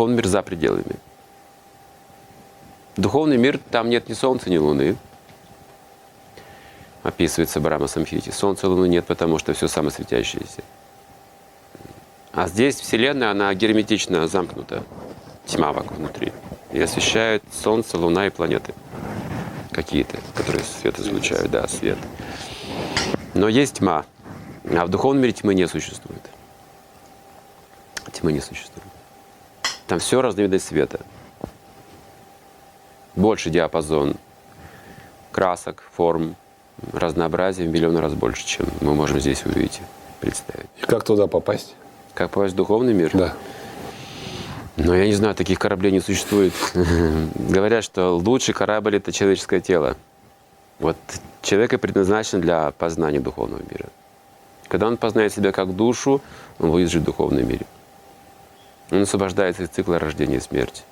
духовный мир за пределами. Духовный мир, там нет ни солнца, ни луны. Описывается Брама Самхити. Солнца луны нет, потому что все самосветящееся. А здесь Вселенная, она герметично замкнута. Тьма вокруг внутри. И освещает Солнце, Луна и планеты. Какие-то, которые свет излучают, да, свет. Но есть тьма. А в духовном мире тьмы не существует. Тьмы не существует. Там все разновидность света. Больше диапазон красок, форм, разнообразия в миллион раз больше, чем мы можем здесь увидеть, представить. И как туда попасть? Как попасть в духовный мир? Да. Но я не знаю, таких кораблей не существует. Говорят, что лучший корабль – это человеческое тело. Вот человек и предназначен для познания духовного мира. Когда он познает себя как душу, он будет жить в духовном мире. Он освобождается из цикла рождения и смерти.